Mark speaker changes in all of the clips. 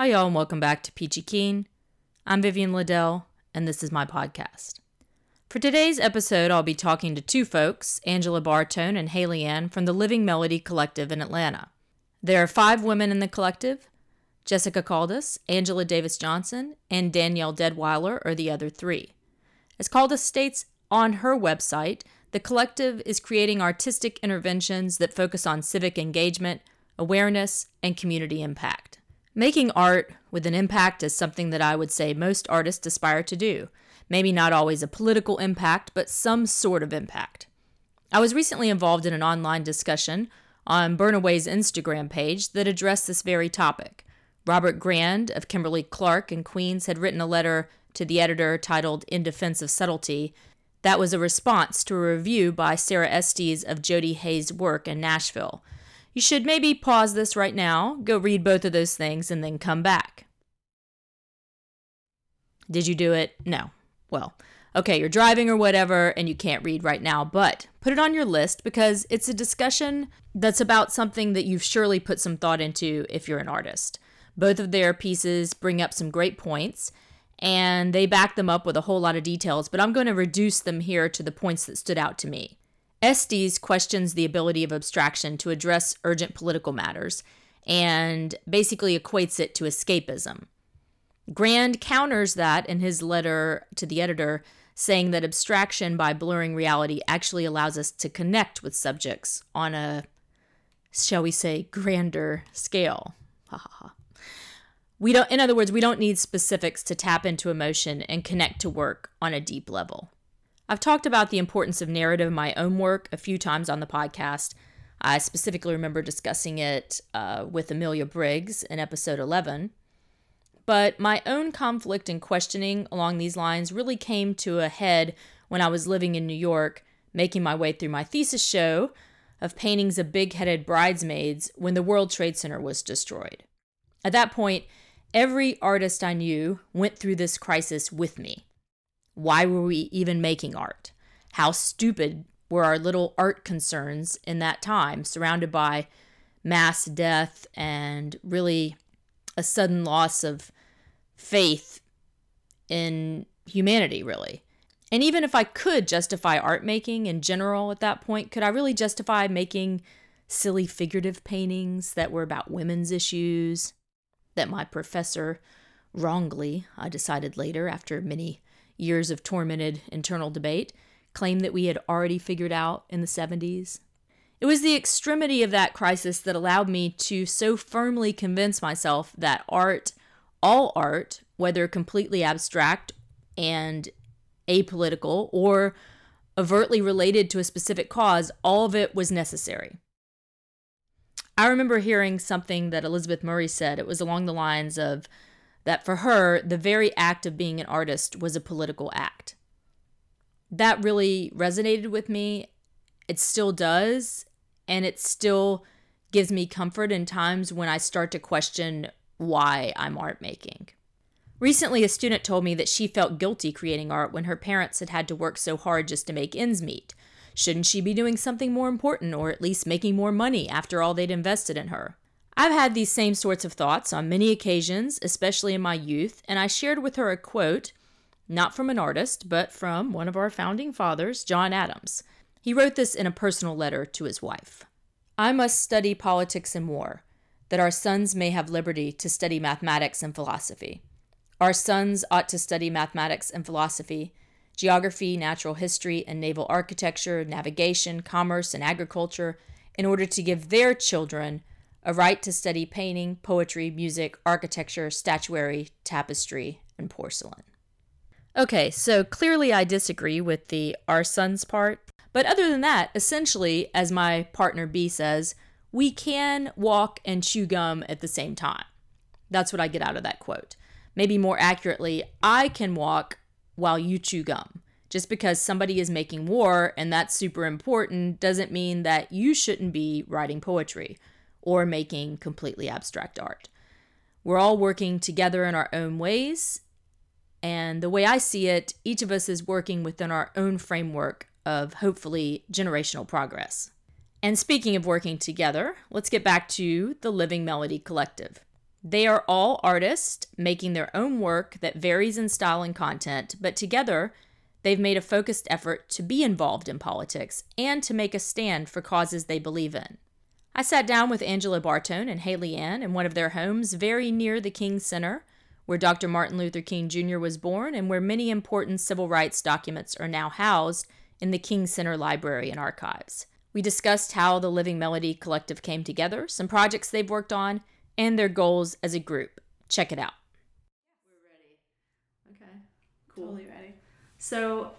Speaker 1: Hi, y'all, and welcome back to Peachy Keen. I'm Vivian Liddell, and this is my podcast. For today's episode, I'll be talking to two folks, Angela Bortone and Haley Ann from the Living Melody Collective in Atlanta. There are five women in the collective. Jessica Caldas, Angela Davis Johnson, and Danielle Deadwyler are the other three. As Caldas states on her website, the collective is creating artistic interventions that focus on civic engagement, awareness, and community impact. Making art with an impact is something that I would say most artists aspire to do. Maybe not always a political impact, but some sort of impact. I was recently involved in an online discussion on Burnaway's Instagram page that addressed this very topic. Robert Grand of Kimberly-Klark in Queens had written a letter to the editor titled In Defense of Subtlety. That was a response to a review by Sarah Estes of Jodi Hays' work in Nashville. You should maybe pause this right now, go read both of those things, and then come back. Did you do it? No. Well, okay, you're driving or whatever, and you can't read right now, but put it on your list because it's a discussion that's about something that you've surely put some thought into if you're an artist. Both of their pieces bring up some great points, and they back them up with a whole lot of details, but I'm going to reduce them here to the points that stood out to me. Estes questions the ability of abstraction to address urgent political matters and basically equates it to escapism. Grand counters that in his letter to the editor, saying that abstraction by blurring reality actually allows us to connect with subjects on a, shall we say, grander scale. We don't, in other words, we don't need specifics to tap into emotion and connect to work on a deep level. I've talked about the importance of narrative in my own work a few times on the podcast. I specifically remember discussing it uh, with Amelia Briggs in episode 11. But my own conflict and questioning along these lines really came to a head when I was living in New York, making my way through my thesis show of paintings of big headed bridesmaids when the World Trade Center was destroyed. At that point, every artist I knew went through this crisis with me. Why were we even making art? How stupid were our little art concerns in that time, surrounded by mass death and really a sudden loss of faith in humanity, really. And even if I could justify art making in general at that point, could I really justify making silly figurative paintings that were about women's issues that my professor wrongly, I decided later after many years of tormented internal debate, claimed that we had already figured out in the 70s. It was the extremity of that crisis that allowed me to so firmly convince myself that art, all art, whether completely abstract and apolitical or overtly related to a specific cause, all of it was necessary. I remember hearing something that Elizabeth Murray said. It was along the lines of, that for her, the very act of being an artist was a political act. That really resonated with me. It still does. And it still gives me comfort in times when I start to question why I'm art making. Recently, a student told me that she felt guilty creating art when her parents had had to work so hard just to make ends meet. Shouldn't she be doing something more important or at least making more money after all they'd invested in her? I've had these same sorts of thoughts on many occasions, especially in my youth, and I shared with her a quote, not from an artist, but from one of our founding fathers, John Adams. He wrote this in a personal letter to his wife I must study politics and war, that our sons may have liberty to study mathematics and philosophy. Our sons ought to study mathematics and philosophy, geography, natural history, and naval architecture, navigation, commerce, and agriculture in order to give their children a right to study painting, poetry, music, architecture, statuary, tapestry, and porcelain. Okay, so clearly I disagree with the our sons part, but other than that, essentially, as my partner B says, we can walk and chew gum at the same time. That's what I get out of that quote. Maybe more accurately, I can walk while you chew gum. Just because somebody is making war and that's super important doesn't mean that you shouldn't be writing poetry or making completely abstract art. We're all working together in our own ways. And the way I see it, each of us is working within our own framework of hopefully generational progress. And speaking of working together, let's get back to the Living Melody Collective. They are all artists making their own work that varies in style and content, but together they've made a focused effort to be involved in politics and to make a stand for causes they believe in. I sat down with Angela Bortone and Haley Ann in one of their homes very near the King Center, where Dr. Martin Luther King Jr. was born and where many important civil rights documents are now housed in the King Center Library and Archives. We discussed how the Living Melody Collective came together, some projects they've worked on, and their goals as a group. Check it out.
Speaker 2: We're ready. Okay. Cool.
Speaker 3: Totally ready.
Speaker 2: So,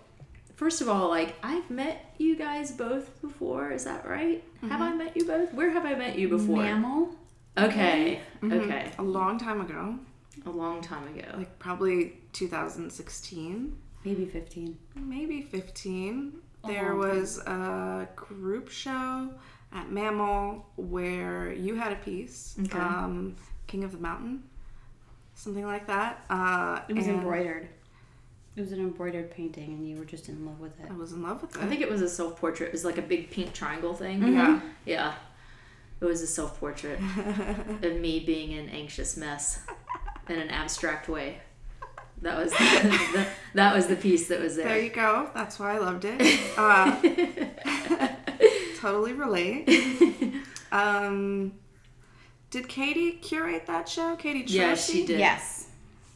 Speaker 2: first of all, like I've met you guys both before. Is that right? Have I met you both? Where have I met you before?
Speaker 3: Mammal.
Speaker 2: Okay.
Speaker 4: Mhm.
Speaker 2: Okay.
Speaker 4: A long time ago,
Speaker 2: A long time ago.
Speaker 4: like probably 2016,
Speaker 3: Maybe 15.
Speaker 4: maybe 15.
Speaker 3: A
Speaker 4: There
Speaker 3: long time.
Speaker 4: was a group show at Mammal where you had a piece,
Speaker 2: Okay.
Speaker 4: um, King of the Mountain, something like that. Uh,
Speaker 3: It was
Speaker 4: and
Speaker 3: embroidered. It was an embroidered painting, and you were just in love with it.
Speaker 4: I was in love with it.
Speaker 2: I think it was a self portrait. It was like a big pink triangle thing.
Speaker 4: yeah.
Speaker 2: Yeah. It was a self portrait of me being an anxious mess in an abstract way. That was the, that was the piece that was
Speaker 4: There
Speaker 2: there.
Speaker 4: you go. That's why I loved it. Uh, totally relate. Um, did Katie curate that show? Katie Tracy?
Speaker 2: Yeah, she did.
Speaker 3: Yes.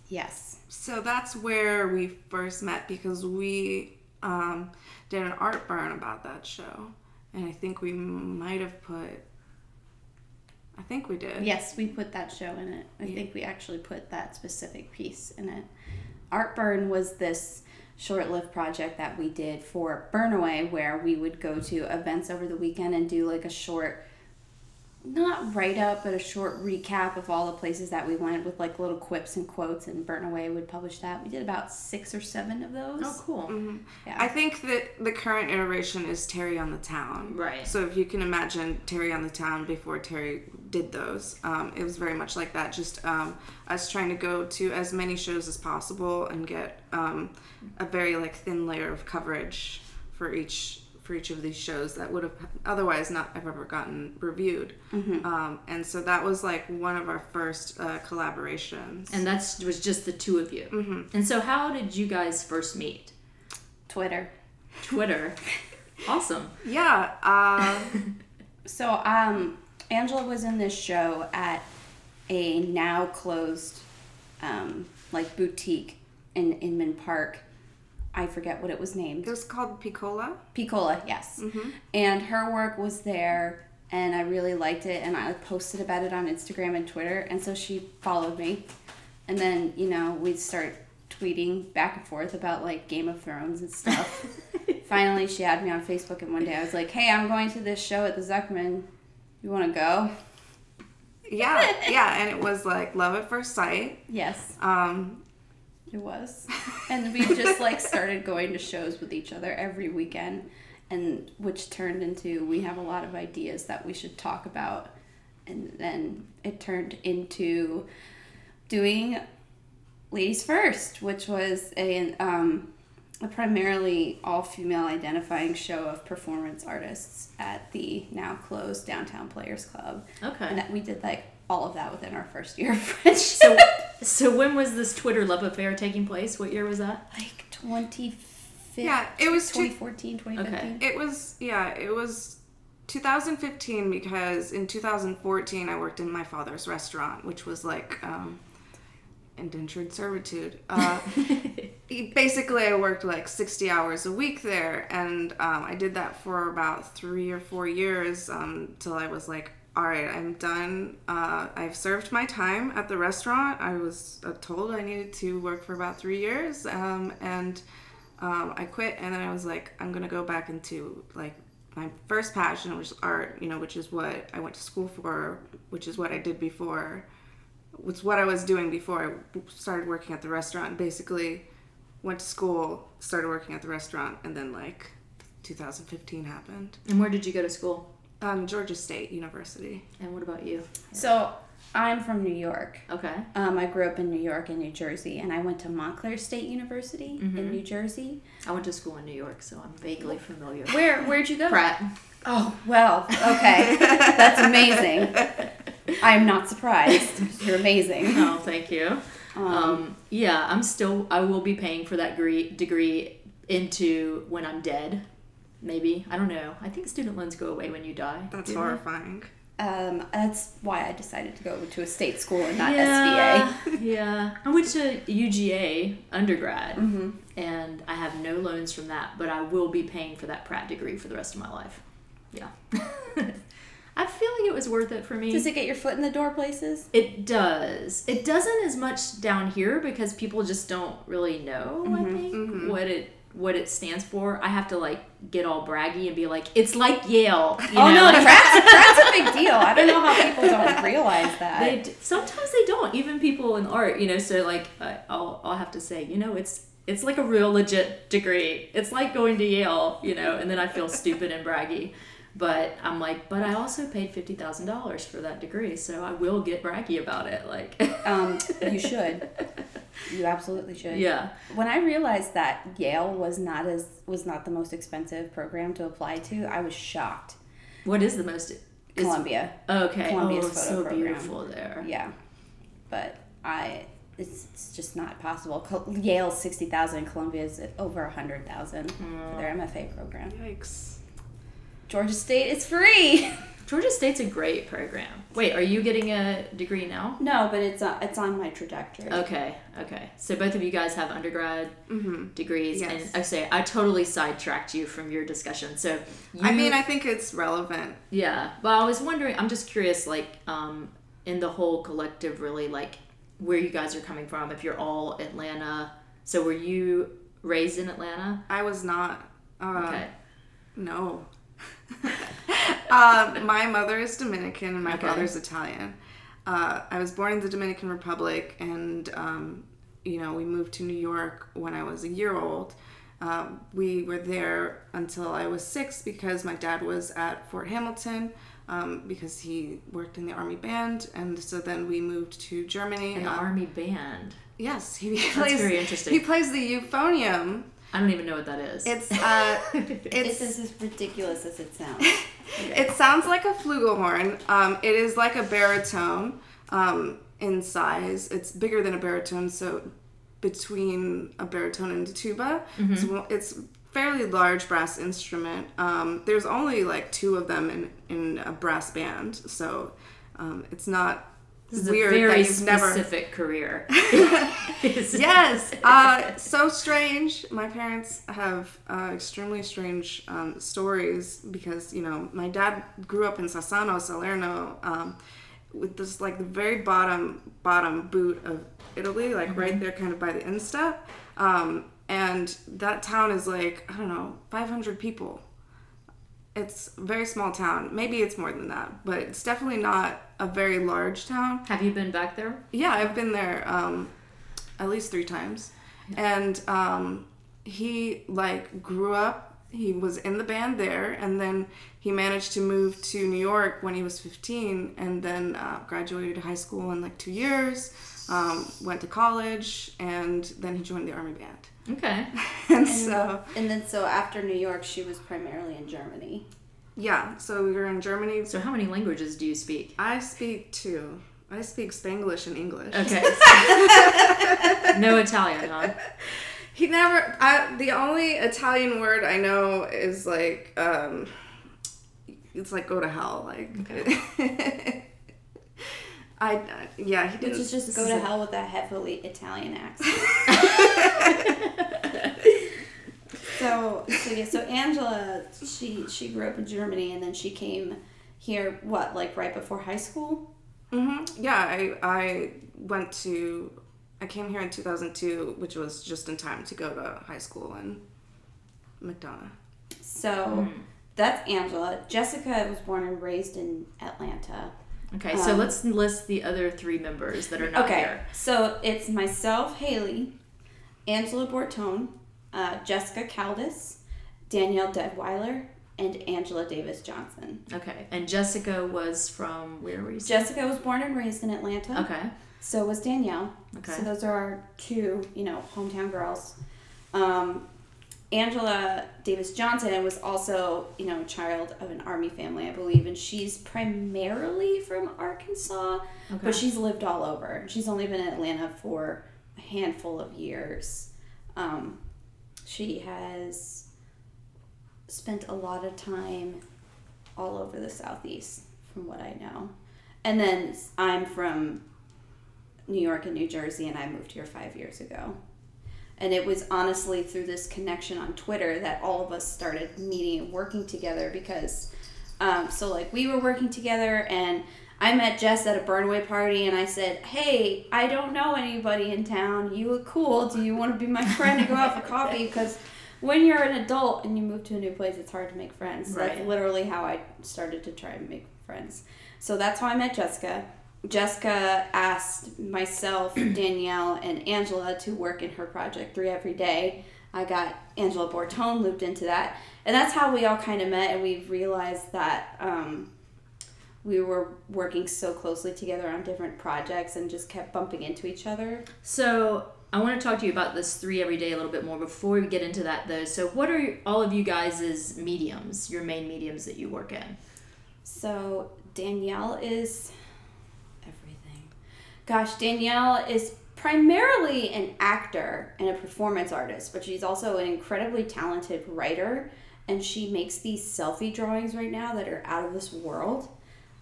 Speaker 3: Yes.
Speaker 4: So that's where we first met because we um, did an art burn about that show. And I think we might have put. I think we did.
Speaker 3: Yes, we put that show in it. I think we actually put that specific piece in it. Art Burn was this short lived project that we did for Burnaway where we would go to events over the weekend and do like a short not write up but a short recap of all the places that we went with like little quips and quotes and Burnaway would publish that. We did about six or seven of those.
Speaker 2: Oh, cool.
Speaker 3: Yeah.
Speaker 4: I think that the current iteration is Terry on the Town.
Speaker 2: Right.
Speaker 4: So if you can imagine Terry on the Town before Terry did those, um, it was very much like that. Just um, us trying to go to as many shows as possible and get um, a very like thin layer of coverage for each for each of these shows that would have otherwise not have ever gotten reviewed. Um, and so that was like one of our first uh, collaborations.
Speaker 2: And that was just the two of you. Mm-hmm. And so, how did you guys first meet?
Speaker 3: Twitter.
Speaker 2: Twitter. awesome.
Speaker 4: yeah. Uh,
Speaker 3: So, um, Angela was in this show at a now closed, um, like boutique in Inman Park. I forget what it was named.
Speaker 4: it was called Piccola.
Speaker 3: Piccola, yes. And her work was there, and I really liked it. And I posted about it on Instagram and Twitter, and so she followed me. And then you know we'd start tweeting back and forth about like Game of Thrones and stuff. Finally, she had me on Facebook, and one day I was like, "Hey, I'm going to this show at the Zuckerman. You want to go?"
Speaker 4: Yeah, yeah, and it was like love at first sight.
Speaker 3: Yes,
Speaker 4: Um,
Speaker 3: it was. And we just like started going to shows with each other every weekend, and which turned into we have a lot of ideas that we should talk about, and then it turned into doing ladies first, which was a um, a primarily all female identifying show of performance artists at the now closed downtown Players Club, and
Speaker 2: Okay.
Speaker 3: that we did like all of that within our first year of friendship.
Speaker 2: So, so when was this Twitter love affair taking place? What year was that?
Speaker 3: like 2015
Speaker 4: Yeah, it was two-
Speaker 3: 2014 2015
Speaker 4: it was yeah, it was 2015 because in 2014 I worked in my father's restaurant, which was like um, indentured servitude. Uh, basically, I worked like 60 hours a week there, and um, I did that for about three or four years um, till I was like, all right, I'm done. Uh, I've served my time at the restaurant. I was uh, told I needed to work for about three years, um, and um, I quit. And then I was like, I'm gonna go back into like my first passion, which is art. You know, which is what I went to school for, which is what I did before was what I was doing before I started working at the restaurant. Basically, went to school, started working at the restaurant, and then like 2015 happened.
Speaker 2: And where did you go to school?
Speaker 4: Um, Georgia State University.
Speaker 2: And what about you?
Speaker 3: so i'm from new york
Speaker 2: Okay.
Speaker 3: um, i grew up in new york and new jersey and i went to montclair state university in new jersey
Speaker 2: I went to school in New York, so I'm vaguely familiar.
Speaker 3: where where'd you go
Speaker 2: Pratt.
Speaker 3: oh well okay that's amazing I'm not surprised. You're amazing.
Speaker 1: Oh, thank you. Um, yeah, I'm still. I will be paying for that degree degree into when I'm dead. Maybe I don't know. I think student loans go away when you die.
Speaker 4: That's
Speaker 1: do
Speaker 4: horrifying.
Speaker 3: Um, that's why I decided to go to a state school and not
Speaker 1: yeah,
Speaker 3: SVA.
Speaker 1: yeah. I went to UGA undergrad,
Speaker 3: Mm-hmm.
Speaker 1: and I have no loans from that, but I will be paying for that Pratt degree for the rest of my life. Yeah. I feel like it was worth it for me.
Speaker 3: Does it get your foot in the door places?
Speaker 1: It does. It doesn't as much down here because people just don't really know. I think what it what it stands for. I have to like get all braggy and be like, it's like Yale. you
Speaker 3: oh
Speaker 1: know,
Speaker 3: no,
Speaker 1: like-
Speaker 3: Pratt's a big deal. I don't know how people don't realize that.
Speaker 1: They d- sometimes they don't. Even people in art, you know. So like, I'll I'll have to say, you know, it's it's like a real legit degree. It's like going to Yale, you know. And then I feel stupid and braggy. But I'm like, but I also paid fifty thousand dollars for that degree, so I will get braggy about it. Like,
Speaker 3: um, you should. You absolutely should.
Speaker 1: yeah.
Speaker 3: When I realized that Yale was not as was not the most expensive program to apply to, I was shocked.
Speaker 1: What is the most? Is,
Speaker 3: Columbia,
Speaker 1: Okay.
Speaker 3: Columbia's
Speaker 1: oh,
Speaker 3: photo
Speaker 1: so
Speaker 3: program.
Speaker 1: beautiful there.
Speaker 3: yeah, but I it's, it's just not possible. Col- Yale's sixty thousand, Columbia's at over a hundred thousand for their mm. MFA program.
Speaker 4: Yikes.
Speaker 3: Georgia State is free.
Speaker 1: Georgia State's a great program. Wait, are you getting a degree now?
Speaker 3: no, but it's uh, it's on my trajectory.
Speaker 1: Okay, okay. So both of you guys have undergrad
Speaker 4: Mm-hmm.
Speaker 1: degrees,
Speaker 4: Yes.
Speaker 1: and I say I totally sidetracked you from your discussion. So you,
Speaker 4: I mean, I think it's relevant.
Speaker 1: yeah. Well, I was wondering. I'm just curious, like, um, in the whole collective, really, like, where you guys are coming from. If you're all Atlanta, so were you raised in Atlanta?
Speaker 4: I was not. Uh,
Speaker 1: Okay.
Speaker 4: No. Uh, my mother is Dominican and my
Speaker 1: Okay.
Speaker 4: father's Italian. Uh, I was born in the Dominican Republic, and um, you know we moved to New York when I was a year old. Um, we were there until I was six because my dad was at Fort Hamilton um, because he worked in the army band, and so then we moved to Germany.
Speaker 1: The
Speaker 4: um,
Speaker 1: army band.
Speaker 4: Yes, he plays.
Speaker 1: very interesting.
Speaker 4: He plays the euphonium.
Speaker 1: I don't even know what that is.
Speaker 4: It's uh,
Speaker 3: It's
Speaker 4: it's
Speaker 3: as ridiculous as it sounds.
Speaker 4: It sounds like a flugelhorn. Um, it is like a baritone um, in size. It's bigger than a baritone, so between a baritone and a tuba. So it's fairly large brass instrument. Um, there's only like two of them in, in a brass band, so um, it's not
Speaker 1: this is
Speaker 4: weird
Speaker 1: a very
Speaker 4: you've never.
Speaker 1: specific career.
Speaker 4: Yes, uh, so strange. My parents have uh, extremely strange um, stories because you know my dad grew up in Sassano, Salerno, um, with this like the very bottom bottom boot of Italy, like right there, kind of by the instep, um, and that town is like I don't know, 500 people. It's a very small town. Maybe it's more than that, but it's definitely not a very large town.
Speaker 1: Have you been back there?
Speaker 4: Yeah, I've been there um, at least three times, and um, he like grew up. He was in the band there, and then he managed to move to New York when he was 15, and then uh, graduated high school in like two years. Um, went to college, and then he joined the army band.
Speaker 1: Okay.
Speaker 4: And so
Speaker 3: And then so after New York, she was primarily in Germany.
Speaker 4: yeah, so we were in Germany.
Speaker 1: So how many languages do you speak?
Speaker 4: I speak two. I speak Spanglish and English.
Speaker 1: Okay. no Italian, huh?
Speaker 4: He never. I, the only Italian word I know is like, um, it's like go to hell. Like, I, I- yeah, he
Speaker 3: Which
Speaker 4: didn't.
Speaker 3: is just go to hell with that heavily Italian accent. so, so yeah, so Angela, she she grew up in Germany and then she came here. What, like right before high school?
Speaker 4: hmm Yeah, I I went to. I came here in 2002, which was just in time to go to high school in McDonough.
Speaker 3: So that's Angela. Jessica was born and raised in Atlanta.
Speaker 1: Okay, so
Speaker 3: Um,
Speaker 1: let's list the other three members that are not
Speaker 3: okay,
Speaker 1: here.
Speaker 3: so it's myself, Haley, Angela Bortone, uh, Jessica Caldas, Danielle Deadwyler, and Angela Davis Johnson.
Speaker 1: Okay, and Jessica was from where were you?
Speaker 3: Jessica was born and raised in Atlanta.
Speaker 1: Okay.
Speaker 3: So was Danielle.
Speaker 1: Okay.
Speaker 3: So those are our two, you know, hometown girls. Um, Angela Davis Johnson was also, you know, a child of an army family, I believe, and she's primarily from Arkansas,
Speaker 1: Okay.
Speaker 3: but she's lived all over. She's only been in Atlanta for a handful of years. Um, she has spent a lot of time all over the southeast, from what I know. And then I'm from New York and New Jersey, and I moved here five years ago. And it was honestly through this connection on Twitter that all of us started meeting and working together because, um, so like we were working together and I met Jess at a Burnaway party and I said, Hey, I don't know anybody in town. You look cool. Do you want to be my friend and go out for coffee? Because when you're an adult and you move to a new place, it's hard to make friends. That's literally how I started to try and make friends. So that's how I met Jessica. Jessica asked myself, Danielle, and Angela to work in her project three every day. I got Angela Bortone looped into that. And that's how we all kind of met, and we realized that um, we were working so closely together on different projects and just kept bumping into each other.
Speaker 1: So I want to talk to you about this three every day a little bit more before we get into that though. So what are all of you guys' mediums, your main mediums that you work in?
Speaker 3: So Danielle is. Gosh, Danielle is primarily an actor and a performance artist, but she's also an incredibly talented writer. And she makes these selfie drawings right now that are out of this world.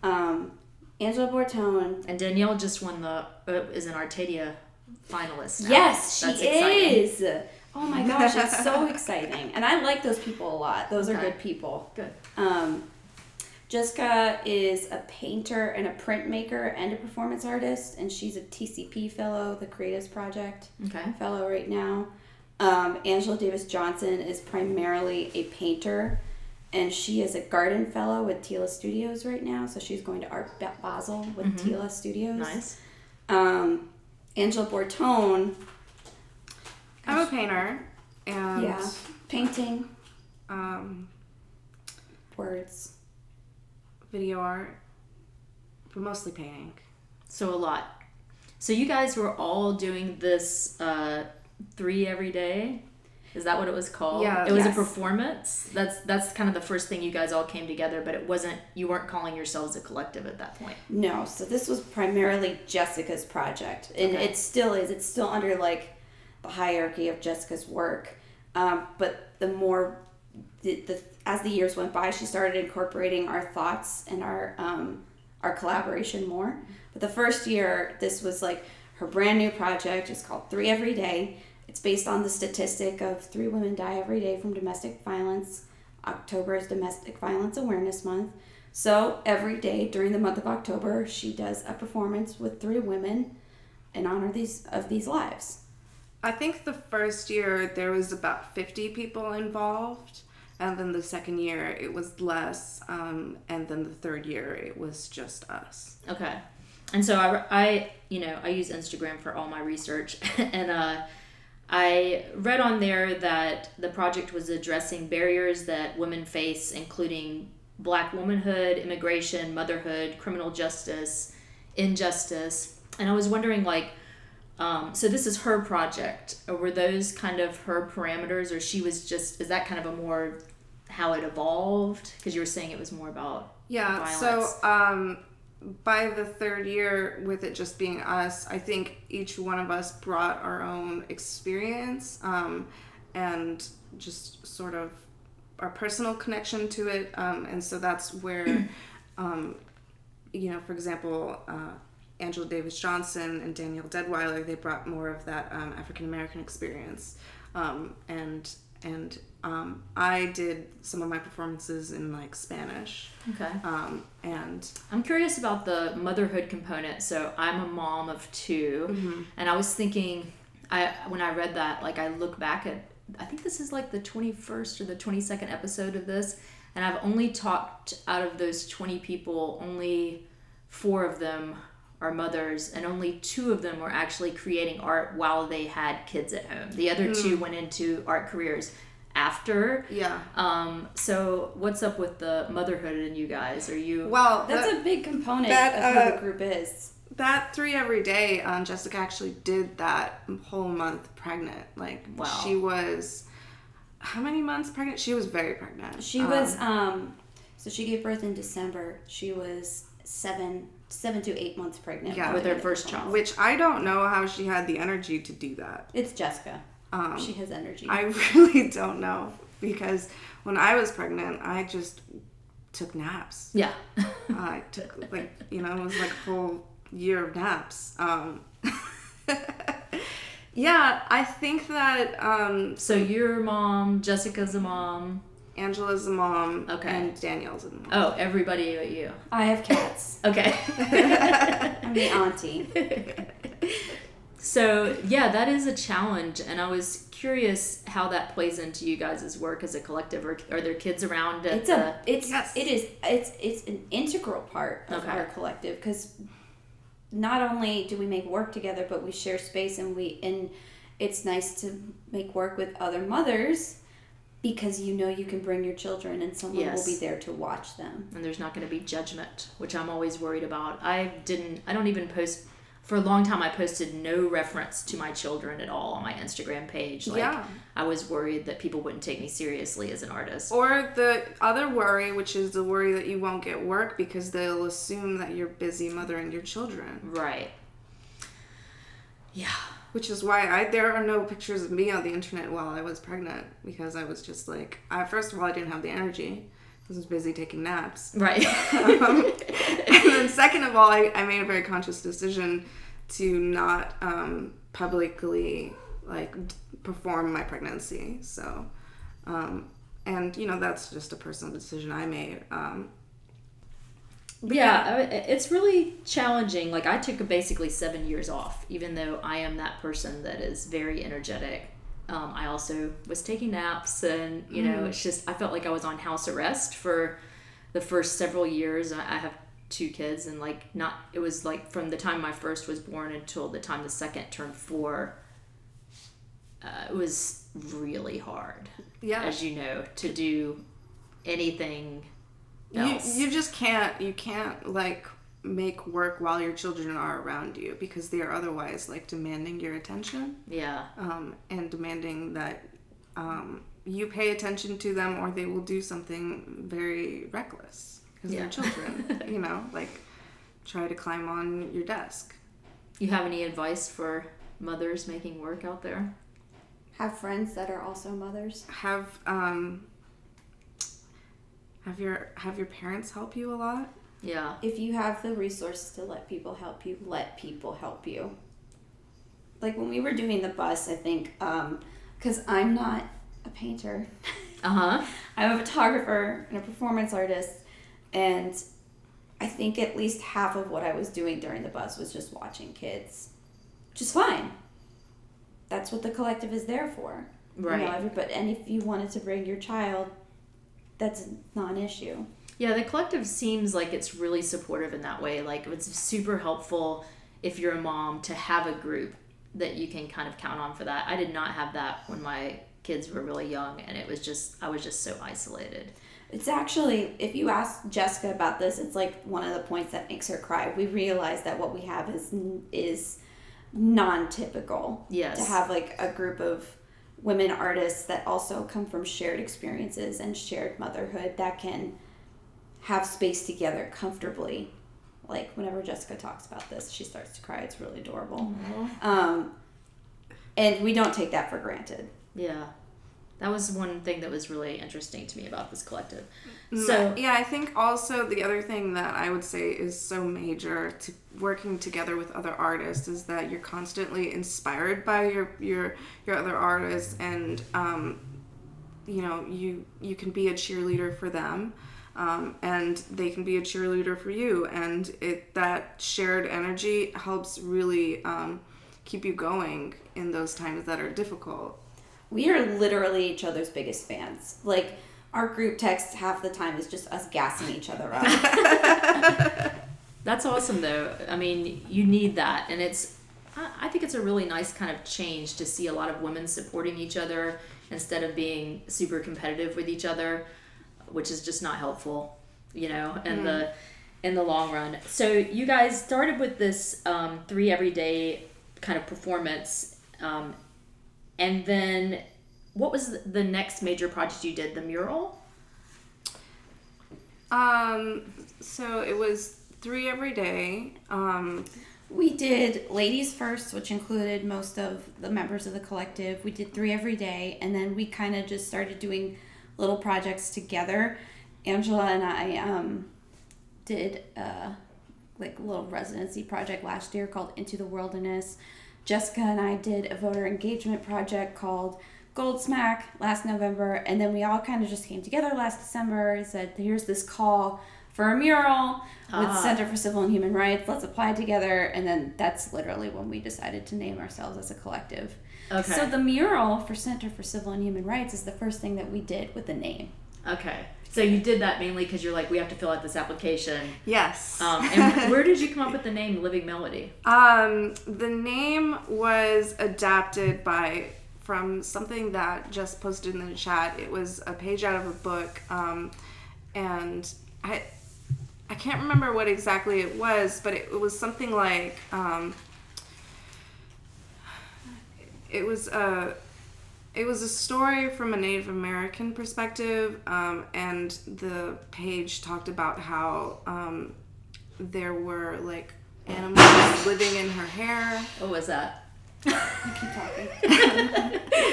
Speaker 3: Um, Angela Bortone.
Speaker 1: And Danielle just won the uh, is an Artadia finalist. now.
Speaker 3: Yes, she
Speaker 1: exciting.
Speaker 3: is. Oh my gosh, it's so exciting. And I like those people a lot. Those are good people.
Speaker 1: Good.
Speaker 3: Um, Jessica is a painter and a printmaker and a performance artist, and she's a TCP fellow, the Creatives Project
Speaker 1: Okay.
Speaker 3: fellow right now. Um, Angela Davis Johnson is primarily a painter, and she is a garden fellow with Tila Studios right now. So she's going to Art Ba- Basel with Tila Studios.
Speaker 1: Nice.
Speaker 3: Um, Angela Bortone,
Speaker 4: I'm a painter, and
Speaker 3: yeah, painting,
Speaker 4: um,
Speaker 3: words.
Speaker 4: Video art, but mostly painting.
Speaker 1: So a lot. So you guys were all doing this uh, three every day. Is that what it was called?
Speaker 4: Yeah.
Speaker 1: It was
Speaker 3: Yes.
Speaker 1: a performance. That's that's kind of the first thing you guys all came together, but it wasn't. You weren't calling yourselves a collective at that point.
Speaker 3: No, so this was primarily Jessica's project, and
Speaker 1: Okay.
Speaker 3: it still is. It's still under like the hierarchy of Jessica's work, um, but the more the, the as the years went by, she started incorporating our thoughts and our um, our collaboration more. But the first year, this was like her brand new project. It's called Three Every Day. It's based on the statistic of three women die every day from domestic violence. October is Domestic Violence Awareness Month. So every day during the month of October, she does a performance with three women in honor of these of these lives.
Speaker 4: I think the first year there was about 50 people involved, and then the second year it was less, um, and then the third year it was just us.
Speaker 1: Okay. And so I, I, you know, I use Instagram for all my research, and uh, I read on there that the project was addressing barriers that women face, including black womanhood, immigration, motherhood, criminal justice, injustice. And I was wondering, like, um, so this is her project. Or were those kind of her parameters, or she was just, is that kind of a more how it evolved? Because you were saying it was more about
Speaker 4: Yeah,
Speaker 1: violence.
Speaker 4: so um, by the third year, with it just being us, I think each one of us brought our own experience um, and just sort of our personal connection to it. Um, and so that's where, um, you know, for example, uh, Angela Davis Johnson and Danielle Deadwyler, they brought more of that um, African American experience. Um, and and um, I did some of my performances in like Spanish.
Speaker 1: okay.
Speaker 4: Um, and
Speaker 1: I'm curious about the motherhood component. So I'm a mom of 2 and I was thinking, I when I read that, like I look back at, I think this is like the 21st or the 22nd episode of this, and I've only talked out of those 20 people, only four of them are mothers, and only two of them were actually creating art while they had kids at home. The other two went into art careers after.
Speaker 4: yeah,
Speaker 1: Um, so what's up with the motherhood in you guys? Are you
Speaker 4: well,
Speaker 3: That's
Speaker 4: that,
Speaker 3: a big component
Speaker 4: that,
Speaker 3: of who
Speaker 4: uh,
Speaker 3: the group is.
Speaker 4: that three every day. Um, Jessica actually did that whole month pregnant. Like
Speaker 1: Wow.
Speaker 4: she was. how many months pregnant? She was very pregnant.
Speaker 3: She was um, so she gave birth in December. She was seven seven to eight months pregnant.
Speaker 4: Yeah.
Speaker 1: With her first child.
Speaker 4: which I don't know how she had the energy to do that.
Speaker 3: It's Jessica.
Speaker 4: Um,
Speaker 3: she has energy.
Speaker 4: I really don't know because when I was pregnant, I just took naps.
Speaker 1: Yeah.
Speaker 4: I took like you know it was like a full year of naps. Um, yeah, I think that um,
Speaker 1: so your mom, Jessica's a mom.
Speaker 4: Angela's a mom
Speaker 1: Okay.
Speaker 4: and Danielle's a mom.
Speaker 1: Oh, everybody but you.
Speaker 3: I have cats.
Speaker 1: Okay.
Speaker 3: I'm the auntie.
Speaker 1: So yeah, that is a challenge, and I was curious how that plays into you guys' work as a collective. Or are there kids around? At
Speaker 3: It's a it's
Speaker 4: Yes.
Speaker 3: it is it's it's an integral part of
Speaker 1: Okay.
Speaker 3: our collective because not only do we make work together, but we share space and we and it's nice to make work with other mothers because you know you can bring your children and someone
Speaker 1: Yes.
Speaker 3: will be there to watch them.
Speaker 1: and there's not going to be judgment, which I'm always worried about. I didn't. I don't even post. For a long time, I posted no reference to my children at all on my Instagram page. Like,
Speaker 4: Yeah.
Speaker 1: I was worried that people wouldn't take me seriously as an artist.
Speaker 4: Or the other worry, which is the worry that you won't get work because they'll assume that you're busy mothering your children.
Speaker 1: Right. Yeah.
Speaker 4: Which is why I there are no pictures of me on the internet while I was pregnant because I was just like, I, first of all, I didn't have the energy. I was busy taking naps.
Speaker 1: Right.
Speaker 4: Um, and then second of all, I, I made a very conscious decision to not um, publicly like d- perform my pregnancy. So, um, and you know that's just a personal decision I made. Um,
Speaker 1: yeah, it's really challenging. Like I took basically seven years off, even though I am that person that is very energetic. Um, I also was taking naps, and you know, it's just I felt like I was on house arrest for the first several years. I have two kids, and like not it was like from the time my first was born until the time the second turned four. Uh, it was really hard,
Speaker 4: yeah,
Speaker 1: as you know, to do anything else.
Speaker 4: you just can't you can't like make work while your children are around you because they are otherwise like demanding your attention.
Speaker 1: yeah.
Speaker 4: um, and demanding that um, you pay attention to them or they will do something very reckless because
Speaker 1: Yeah.
Speaker 4: they're children you know like try to climb on your desk
Speaker 1: You have any advice for mothers making work out there?
Speaker 3: Have friends that are also mothers.
Speaker 4: have um, have your have your parents help you a lot
Speaker 1: Yeah.
Speaker 3: If you have the resources to let people help you, let people help you. Like when we were doing the bus, I think, um because I'm not a painter,
Speaker 1: Uh huh.
Speaker 3: I'm a photographer and a performance artist, and I think at least half of what I was doing during the bus was just watching kids, which is fine. That's what the collective is there for. You know,
Speaker 1: Right.
Speaker 3: everybody, and if you wanted to bring your child, that's not an issue.
Speaker 1: Yeah, the collective seems like it's really supportive in that way. Like it's super helpful if you're a mom to have a group that you can kind of count on for that. I did not have that when my kids were really young, and it was just I was just so isolated.
Speaker 3: It's actually, if you ask Jessica about this, it's like one of the points that makes her cry. We realize that what we have is is non-typical.
Speaker 1: Yes.
Speaker 3: To have like a group of women artists that also come from shared experiences and shared motherhood that can have space together comfortably. Like whenever Jessica talks about this, she starts to cry. It's really adorable. Um, and we don't take that for granted.
Speaker 1: Yeah. That was one thing that was really interesting to me about this collective.
Speaker 4: So
Speaker 1: So
Speaker 4: yeah, I think also the other thing that I would say is so major to working together with other artists is that you're constantly inspired by your your your other artists, and um, you know you you can be a cheerleader for them. Um, and they can be a cheerleader for you, and it that shared energy helps really um, keep you going in those times that are difficult.
Speaker 3: We are literally each other's biggest fans. Like our group text half the time is just us gassing each other up.
Speaker 1: That's awesome, though. I mean, you need that, and it's. I think it's a really nice kind of change to see a lot of women supporting each other instead of being super competitive with each other, which is just not helpful, you know, in the in the long run. So you guys started with this um, three everyday kind of performance, um, and then
Speaker 2: what was the next major project you did? The mural.
Speaker 4: Um, so it was three every day. Um,
Speaker 3: We did ladies first, which included most of the members of the collective. We did three every day, and then we kind of just started doing little projects together. Angela and I um, did a like little residency project last year called Into the Wilderness. Jessica and I did a voter engagement project called Gold Smack last November, and then we all kind of just came together last December and said, "Here's this call for a mural with
Speaker 2: Ah.
Speaker 3: Center for Civil and Human Rights. Let's apply together." And then that's literally when we decided to name ourselves as a collective.
Speaker 2: Okay.
Speaker 3: So the mural for Center for Civil and Human Rights is the first thing that we did with the name.
Speaker 2: Okay. So you did that mainly because you're like, we have to fill out this application.
Speaker 4: yes.
Speaker 2: Um, and where did you come up with the name Living Melody?
Speaker 4: Um, the name was adapted by from something that just posted in the chat. It was a page out of a book, um, and I I can't remember what exactly it was, but it, it was something like um, it was a it was a story from a Native American perspective, um, and the page talked about how um, there were like animals living in her hair.
Speaker 2: What was that?
Speaker 3: Keep talking.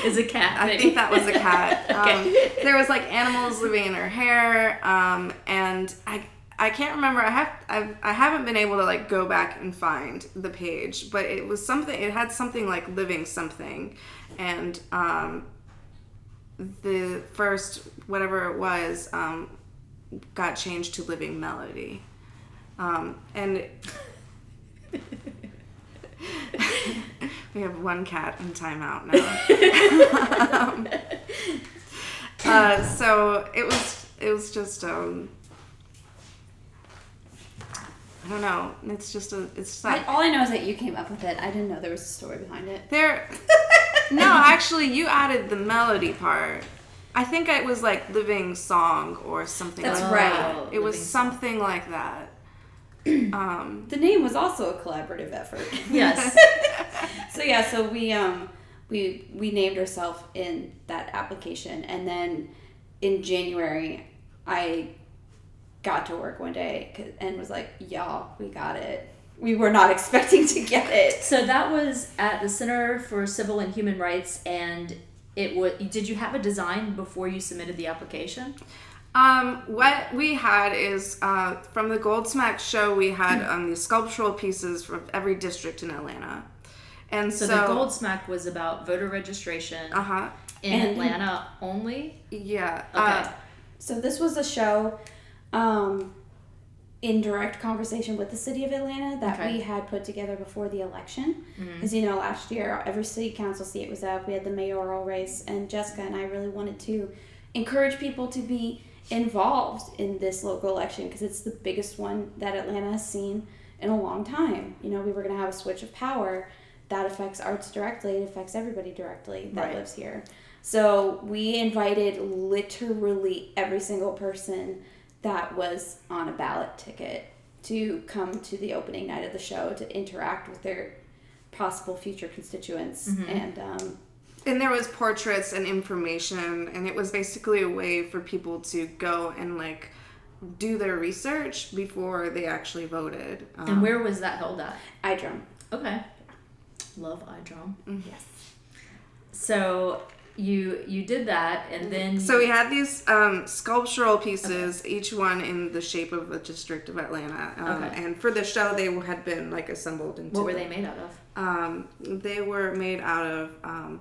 Speaker 2: Is a cat.
Speaker 4: I
Speaker 2: maybe?
Speaker 4: think that was a cat.
Speaker 2: Okay.
Speaker 4: um, there was like animals living in her hair, um, and I I can't remember. I have I've, I haven't been able to like go back and find the page, but it was something. It had something like living something, and um, the first whatever it was um, got changed to living melody, um, and. we have one cat in timeout now. um, uh, so it was it was just um I don't know. It's just a it's
Speaker 3: I, all I know is that you came up with it. I didn't know there was a story behind it.
Speaker 4: There No, actually you added the melody part. I think it was like living song or something
Speaker 3: That's
Speaker 4: like
Speaker 3: right.
Speaker 4: that. It was
Speaker 2: Living Song.
Speaker 4: something like that. Um
Speaker 3: The name was also a collaborative effort.
Speaker 2: Yes.
Speaker 3: so yeah, so we um we we named ourselves in that application, and then in January, I got to work one day and was like, "Y'all, we got it. We were not expecting to get it."
Speaker 2: So that was at the Center for Civil and Human Rights, and it was. Did you have a design before you submitted the application?
Speaker 4: Um, what we had is uh, from the Goldsmack show, we had um, these sculptural pieces from every district in Atlanta, and
Speaker 2: So,
Speaker 4: so,
Speaker 2: the Gold Smack was about voter registration
Speaker 4: uh huh,
Speaker 2: in
Speaker 3: And-
Speaker 2: Atlanta only.
Speaker 4: yeah,
Speaker 2: Okay.
Speaker 4: uh,
Speaker 3: So this was a show um, in direct conversation with the city of Atlanta that
Speaker 2: Okay.
Speaker 3: we had put together before the election.
Speaker 2: Mm-hmm.
Speaker 3: Because you know, last year every city council seat was up. We had the mayoral race, and Jessica and I really wanted to encourage people to be involved in this local election because it's the biggest one that Atlanta has seen in a long time. You know, we were going to have a switch of power that affects arts directly. It affects everybody directly that
Speaker 2: Right.
Speaker 3: lives here. So we invited literally every single person that was on a ballot ticket to come to the opening night of the show to interact with their possible future constituents and um,
Speaker 4: and there was portraits and information, and it was basically a way for people to go and like do their research before they actually voted. Um,
Speaker 2: And where was that held at?
Speaker 3: Eyedrum.
Speaker 2: Okay. Love Eyedrum.
Speaker 3: Yes.
Speaker 2: So you you did that, and then
Speaker 4: So we had these um, sculptural pieces, each one in the shape of a district of Atlanta. Um,
Speaker 2: Okay.
Speaker 4: And for the show, they had been like assembled into.
Speaker 2: what were they made out of?
Speaker 4: Um, they were made out of um,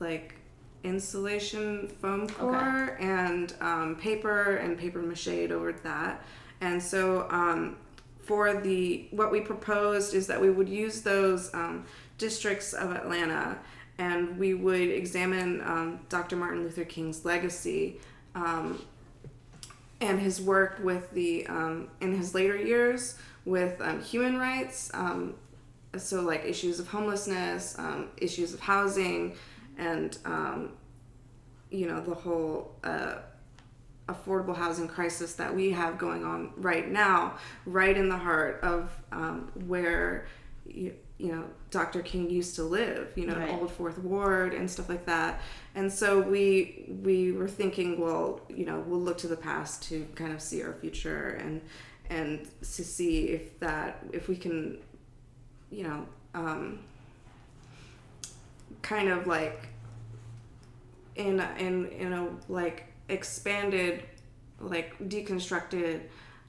Speaker 4: like insulation foam core and um, paper and paper mache over that. And so um, for the what we proposed is that we would use those um, districts of Atlanta and we would examine um, Dr. Martin Luther King's legacy um, and his work with the um, in his later years with um, human rights um, so like issues of homelessness um, issues of housing and you know the whole uh, affordable housing crisis that we have going on right now right in the heart of where you, you know Dr. King used to live, you know,
Speaker 1: Right.
Speaker 4: Old Fourth Ward and stuff like that. And so we we were thinking, well, you know, we'll look to the past to kind of see our future and and to see if that if we can, you know, um, kind of like in in in a like expanded like deconstructed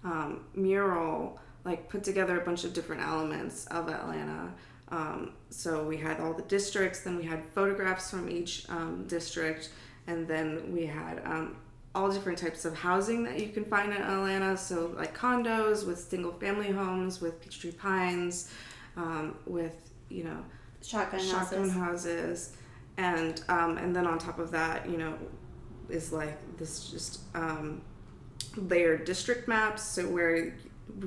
Speaker 4: um, mural like put together a bunch of different elements of atlanta. Um, so we had all the districts then we had photographs from each um, district and then we had um, all different types of housing that you can find in atlanta. So like condos with single family homes with peachtree pines um, with you know
Speaker 3: Shotgun,
Speaker 4: shotgun
Speaker 3: houses.
Speaker 4: houses. And um, and then on top of that you know is like this just um, layered district maps. So where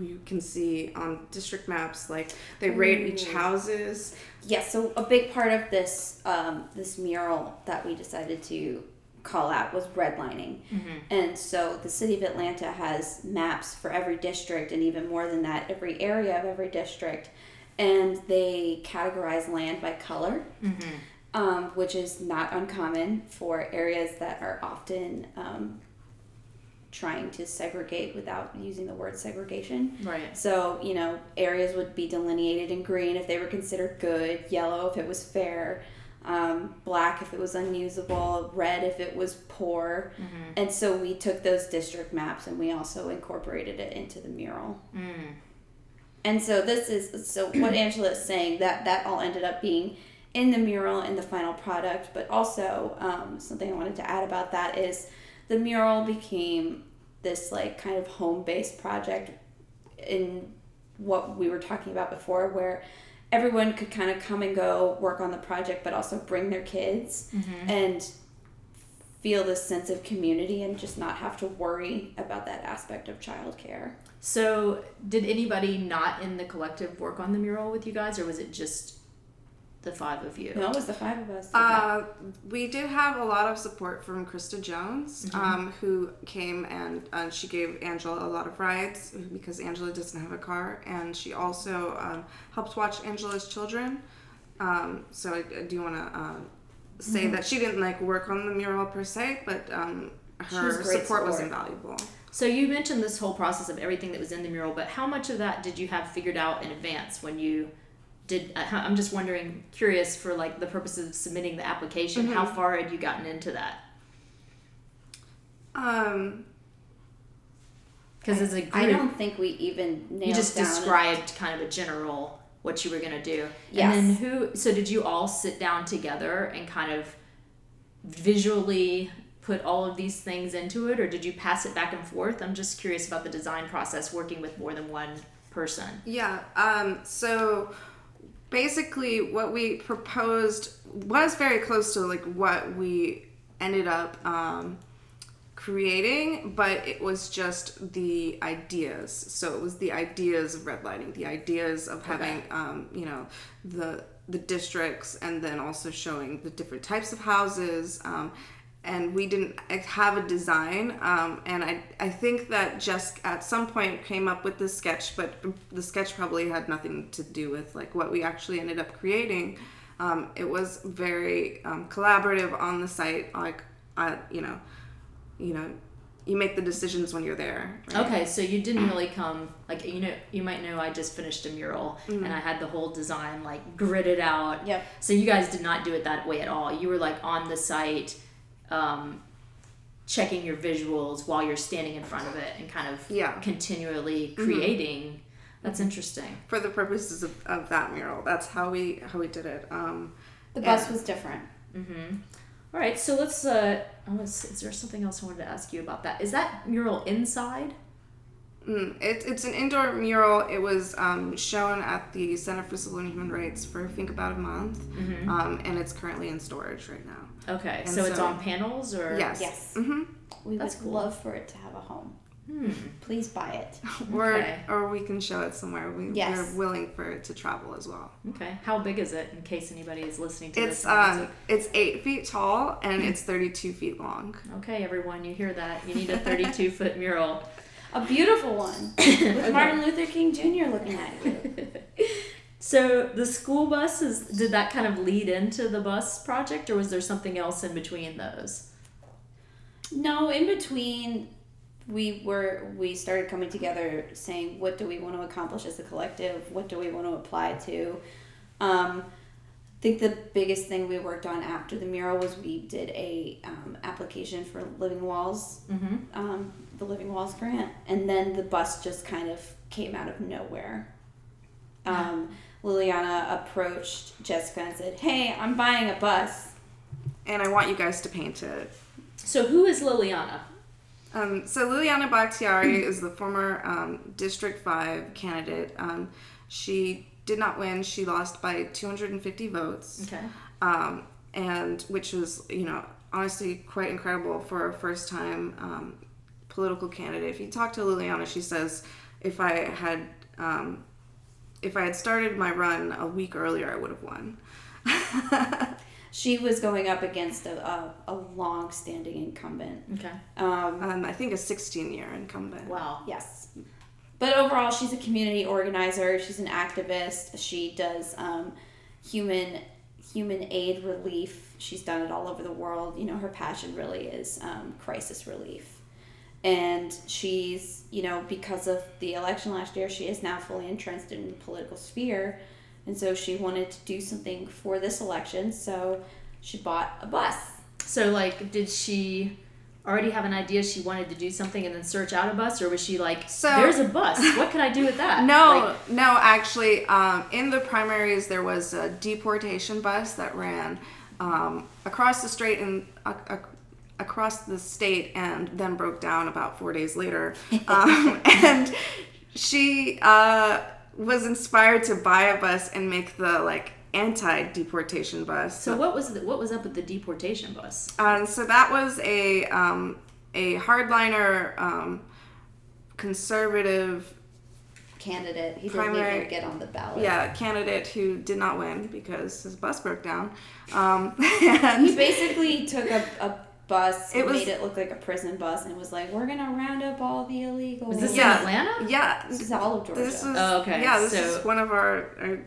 Speaker 4: you can see on district maps like they rate each houses
Speaker 3: Yes, so a big part of this um, this mural that we decided to call out was redlining. And so the city of Atlanta has maps for every district and even more than that, every area of every district. And they categorize land by color, um, which is not uncommon for areas that are often um, trying to segregate without using the word segregation.
Speaker 1: Right.
Speaker 3: So, you know, areas would be delineated in green if they were considered good, yellow if it was fair, um, black if it was unusable, red if it was poor. And so we took those district maps and we also incorporated it into the mural. And so this is so what Angela is saying that that all ended up being in the mural in the final product, but also um, something I wanted to add about that is the mural became this like kind of home based project in what we were talking about before, where everyone could kind of come and go work on the project, but also bring their kids mm-hmm. and feel this sense of community and just not have to worry about that aspect of childcare.
Speaker 1: So, did anybody not in the collective work on the mural with you guys, or was it just the five of you?
Speaker 3: No, it was the five of us. did.
Speaker 4: Uh, we did have a lot of support from Krista Jones, um, who came and uh, she gave Angela a lot of rides because Angela doesn't have a car, and she also um, helped watch Angela's children. Um, so I, I do want to uh, say that she didn't like work on the mural per se, but um,
Speaker 3: was
Speaker 4: her
Speaker 3: great
Speaker 4: support was invaluable.
Speaker 1: So you mentioned this whole process of everything that was in the mural, but how much of that did you have figured out in advance when you did? I'm just wondering, curious for like the purposes of submitting the application. How far had you gotten into that?
Speaker 4: Um,
Speaker 1: Because as a group,
Speaker 3: I don't think we even
Speaker 1: you just described kind of a general what you were gonna do.
Speaker 3: Yes.
Speaker 1: And then who? So did you all sit down together and kind of visually put all of these things into it, or did you pass it back and forth? I'm just curious about the design process working with more than one person.
Speaker 4: Yeah. Um, so basically, what we proposed was very close to like what we ended up um, creating, but it was just the ideas. So it was the ideas of redlining, the ideas of having, um, you know, the the districts, and then also showing the different types of houses. Um, and we didn't have a design um, and I, I think that Jess at some point came up with this sketch but the sketch probably had nothing to do with like what we actually ended up creating um, it was very um, collaborative on the site like uh, you know you know you make the decisions when you're there right?
Speaker 1: Okay, so you didn't really come like you know you might know I just finished a mural
Speaker 3: Mm-hmm.
Speaker 1: and I had the whole design like gridded out.
Speaker 3: Yep.
Speaker 1: So you guys did not do it that way at all. You were like on the site, um, checking your visuals while you're standing in front of it and kind of
Speaker 4: Yeah.
Speaker 1: continually creating. That's interesting.
Speaker 4: for the purposes of, of that mural that's how we how we did it um,
Speaker 3: The bus
Speaker 4: Yeah.
Speaker 3: was different. Mm-hmm.
Speaker 1: All right, so let's. Uh, I was, is there something else I wanted to ask you about that? Is that mural inside?
Speaker 4: Mm, it, it's an indoor mural. It was um, shown at the Center for Civil and Human Rights for I think about a month, um, and it's currently in storage right now.
Speaker 1: Okay,
Speaker 4: And
Speaker 1: so, it's on panels or
Speaker 4: Yes.
Speaker 3: Yes.
Speaker 4: hmm
Speaker 3: We
Speaker 1: That's
Speaker 3: would
Speaker 1: cool.
Speaker 3: love for it to have a home. Please buy it.
Speaker 4: Or
Speaker 1: Okay.
Speaker 4: or we can show it somewhere. We,
Speaker 3: Yes.
Speaker 4: We're willing for it to travel as well.
Speaker 1: Okay, how big is it? In case anybody is listening to
Speaker 4: It's
Speaker 1: this. and wants
Speaker 4: um it's eight feet tall and it's thirty two feet long.
Speaker 1: okay, everyone, you hear that? You need a 32 foot mural.
Speaker 3: A beautiful one with Martin Luther King Jr. looking at you.
Speaker 2: So the school buses did that kind of lead into the bus project, or was there something else in between those?
Speaker 3: No, in between, we were we started coming together, saying what do we want to accomplish as a collective? What do we want to apply to? Um, think the biggest thing we worked on after the mural was we did a um, application for Living Walls,
Speaker 2: Mm-hmm.
Speaker 3: um, the Living Walls grant, and then the bus just kind of came out of nowhere. Um, Liliana approached Jessica and said, "Hey, I'm buying a bus."
Speaker 4: And I want you guys to paint it.
Speaker 2: So who is Liliana?
Speaker 4: Um, so Liliana Bakhtiari is the former um, District 5 candidate. Um, she did not win. She lost by 250 votes.
Speaker 2: Okay.
Speaker 4: um, and which was you know honestly quite incredible for a first time um, political candidate. If you talk to Liliana, she says if I had um, if I had started my run a week earlier, I would have won.
Speaker 3: She was going up against a, a, a long-standing incumbent.
Speaker 2: Okay.
Speaker 3: Um,
Speaker 4: um, I think a 16 year incumbent.
Speaker 2: Wow.
Speaker 3: Yes. But overall, she's a community organizer. She's an activist. She does um, human human aid relief. She's done it all over the world. You know, her passion really is um, crisis relief. And she's, you know, because of the election last year, she is now fully entrenched in the political sphere. And so she wanted to do something for this election. So she bought a bus.
Speaker 2: So like, did she already have an idea she wanted to do something and then search out a bus, or was she like,
Speaker 4: So-
Speaker 2: "There's a bus. What can I do with that?"
Speaker 4: No,
Speaker 2: Like,
Speaker 4: no, actually, um, in the primaries, there was a deportation bus that ran um, across the state and uh, uh, across the state, and then broke down about four days later. Um, and she uh, was inspired to buy a bus and make the like anti-deportation bus.
Speaker 2: so what was the, what was up with the deportation bus?
Speaker 4: Um, so that was a um, a hardliner um, conservative
Speaker 3: Candidate. He didn't
Speaker 4: Primary-
Speaker 3: even get on the ballot.
Speaker 4: yeah candidate who did not win because his bus broke down um, and He
Speaker 3: basically took a, a bus
Speaker 4: It was-
Speaker 3: made it look like a prison bus and was like, "We're gonna round up all the illegals."
Speaker 2: Was this
Speaker 4: Yeah.
Speaker 2: in Atlanta?
Speaker 4: yeah
Speaker 3: This is all of Georgia.
Speaker 4: this was
Speaker 2: Oh, okay,
Speaker 4: yeah this
Speaker 2: so-
Speaker 4: is one of our, our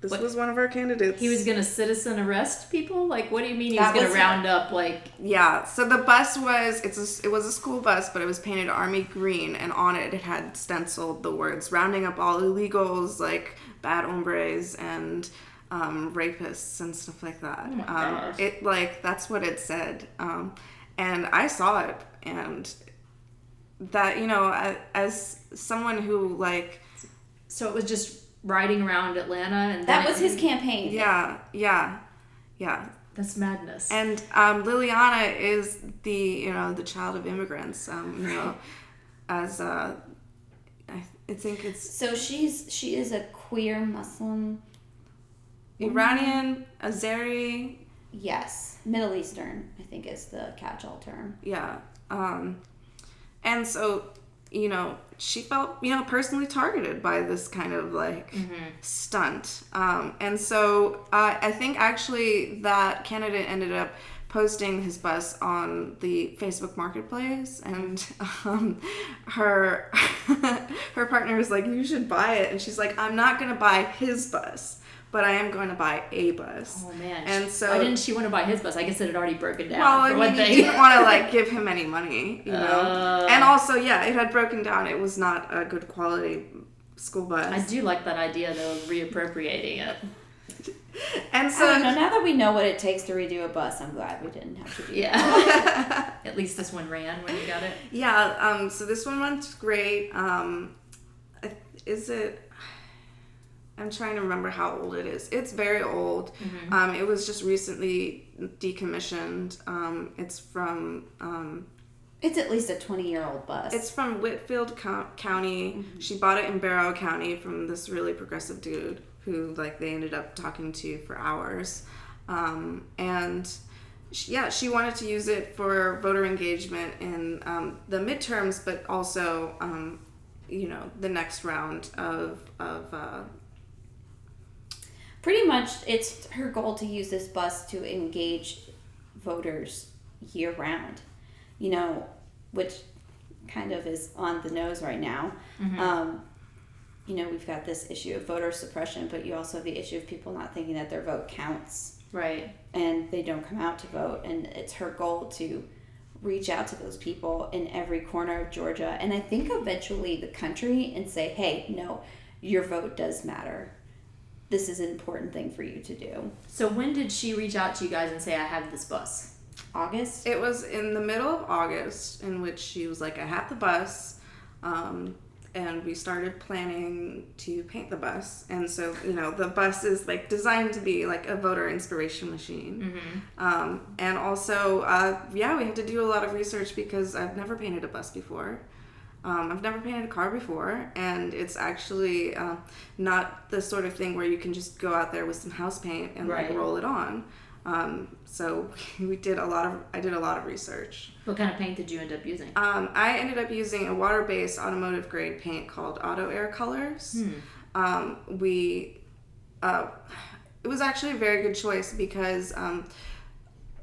Speaker 4: this
Speaker 2: What-
Speaker 4: was one of our candidates
Speaker 2: He was gonna citizen arrest people. Like, what do you mean he
Speaker 3: That
Speaker 2: was gonna round up like?
Speaker 4: yeah so the bus was it's a, it was a school bus but it was painted army green and on it it had stenciled the words rounding up all illegals like bad hombres and um, rapists and stuff like that
Speaker 2: Oh
Speaker 4: um, it like that's what it said um, and i saw it and that you know as someone who like
Speaker 2: So it was just riding around Atlanta, and
Speaker 3: that was
Speaker 2: it-
Speaker 3: his campaign.
Speaker 4: yeah yeah yeah
Speaker 2: That's madness.
Speaker 4: and um, Liliana is the you know the child of immigrants. Um, you know, as uh, I, I think it's
Speaker 3: So she's she is a queer Muslim.
Speaker 4: Iranian, Azeri,
Speaker 3: Yes, Middle Eastern. I think is the catch-all term.
Speaker 4: yeah. Um, and so you know she felt you know personally targeted by this kind of like stunt. Um, and so uh, I think actually that candidate ended up posting his bus on the Facebook Marketplace, and um, her her partner was like, "You should buy it," and she's like, "I'm not gonna buy his bus, but I am going to buy a bus."
Speaker 2: oh man.
Speaker 4: and so-
Speaker 2: why didn't she want to buy his bus? I guess it had already broken down.
Speaker 4: Well, I mean, you didn't want to like give him any money, you know.
Speaker 2: Uh.
Speaker 4: and also, yeah, it had broken down. It was not a good quality school bus.
Speaker 2: I do like that idea though of reappropriating it.
Speaker 4: and so
Speaker 3: know. Now that we know what it takes to redo a bus, I'm glad we didn't have to do.
Speaker 2: Yeah. At least this one ran when you got it.
Speaker 4: Yeah, um, so this one went great. Um, is it? I'm trying to remember how old it is. It's very old. Um, it was just recently decommissioned. Um, it's from um,
Speaker 3: It's at least a 20-year-old bus.
Speaker 4: it's from Whitfield Co- County. She bought it in Barrow County from this really progressive dude who like they ended up talking to for hours. Um, and she, yeah, she wanted to use it for voter engagement in um, the midterms, but also, um, you know, the next round of of uh,
Speaker 3: pretty much it's her goal to use this bus to engage voters year round you know which kind of is on the nose right now um, you know, we've got this issue of voter suppression, but you also have the issue of people not thinking that their vote counts
Speaker 1: Right.
Speaker 3: and they don't come out to vote. And it's her goal to reach out to those people in every corner of Georgia. And I think eventually the country and say, hey, no, your vote does matter. This is an important thing for you to do.
Speaker 1: So when did she reach out to you guys and say, I have this bus?
Speaker 3: August?
Speaker 4: It was in the middle of August in which she was like, I have the bus. Um, and we started planning to paint the bus. And so, you know, the bus is like designed to be like a voter inspiration machine. Um, and also, uh, yeah, we had to do a lot of research because I've never painted a bus before. Um, I've never painted a car before, and it's actually uh, not the sort of thing where you can just go out there with some house paint and
Speaker 1: Right.
Speaker 4: like roll it on. Um, so we did a lot of I did a lot of research.
Speaker 1: What kind of paint did you end up using?
Speaker 4: Um, I ended up using a water-based automotive grade paint called Auto Air Colors. Um, we, uh, it was actually a very good choice because um,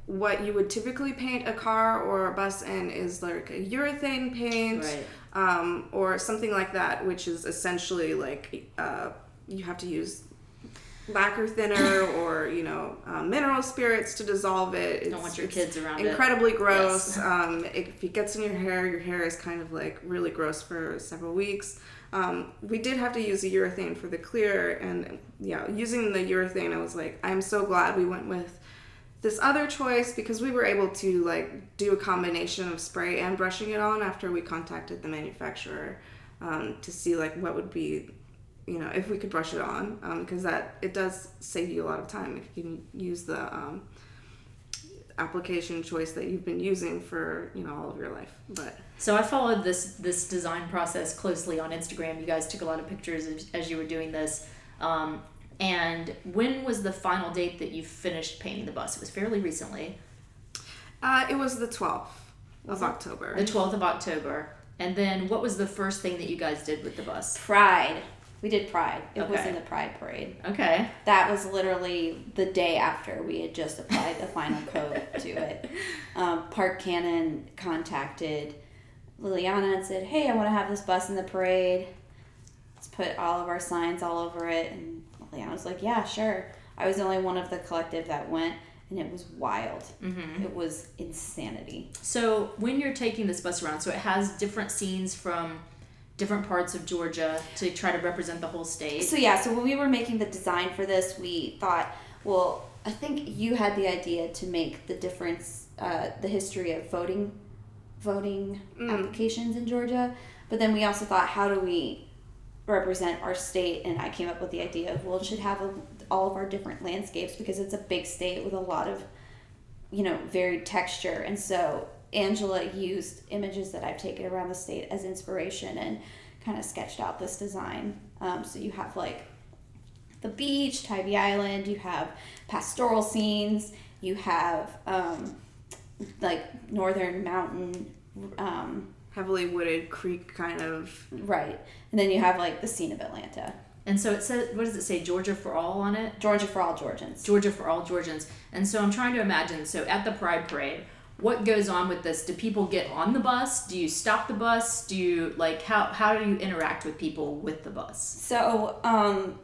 Speaker 4: what you would typically paint a car or a bus in is like a urethane paint
Speaker 1: Right.
Speaker 4: Um, or something like that, which is essentially like uh, you have to use lacquer thinner or you know uh, mineral spirits to dissolve it. It's,
Speaker 1: Don't want your kids around it.
Speaker 4: incredibly gross.
Speaker 1: Yes.
Speaker 4: Um, if it gets in your hair, your hair is kind of like really gross for several weeks. Um, we did have to use a urethane for the clear, and yeah, using the urethane, I was like, I'm so glad we went with this other choice because we were able to like do a combination of spray and brushing it on after we contacted the manufacturer um, to see like what would be you know if we could brush it on because that it does save you a lot of time if you can use the um, application choice that you've been using for you know all of your life but
Speaker 1: So I followed this this design process closely on Instagram. You guys took a lot of pictures as, as you were doing this. Um, and when was the final date that you finished painting the bus? It was fairly recently,
Speaker 4: uh, it was the 12th of october
Speaker 1: the 12th of October. And then what was the first thing that you guys did with the bus?
Speaker 3: Pride. We did Pride. It was in the Pride Parade.
Speaker 1: Okay.
Speaker 3: That was literally the day after we had just applied the final coat to it. Um, Park Cannon contacted Liliana and said, "Hey, I want to have this bus in the parade. Let's put all of our signs all over it." And Liliana was like, "Yeah, sure." I was the only one of the collective that went, and it was wild.
Speaker 1: Mm-hmm.
Speaker 3: It was insanity.
Speaker 1: So when you're taking this bus around, so it has different scenes from different parts of Georgia to try to represent the whole state.
Speaker 3: So yeah, so when we were making the design for this, we thought, well, I think you had the idea to make the difference, uh, the history of voting, voting applications in Georgia, but then we also thought, how do we represent our state? And I came up with the idea of well, it should have a, all of our different landscapes because it's a big state with a lot of, you know, varied texture, and so. Angela used images that I've taken around the state as inspiration and kind of sketched out this design. Um, so you have like the beach, Tybee Island, you have pastoral scenes, you have um, like northern mountain, um,
Speaker 4: heavily wooded creek kind of
Speaker 3: right, and then you have like the scene of Atlanta,
Speaker 1: And so it says, what does it say? Georgia for all on it?
Speaker 3: Georgia for all Georgians.
Speaker 1: Georgia for all Georgians. And so I'm trying to imagine. So at the Pride Parade, what goes on with this? Do people get on the bus? Do you stop the bus? Do you like how how do you interact with people with the bus?
Speaker 3: So um,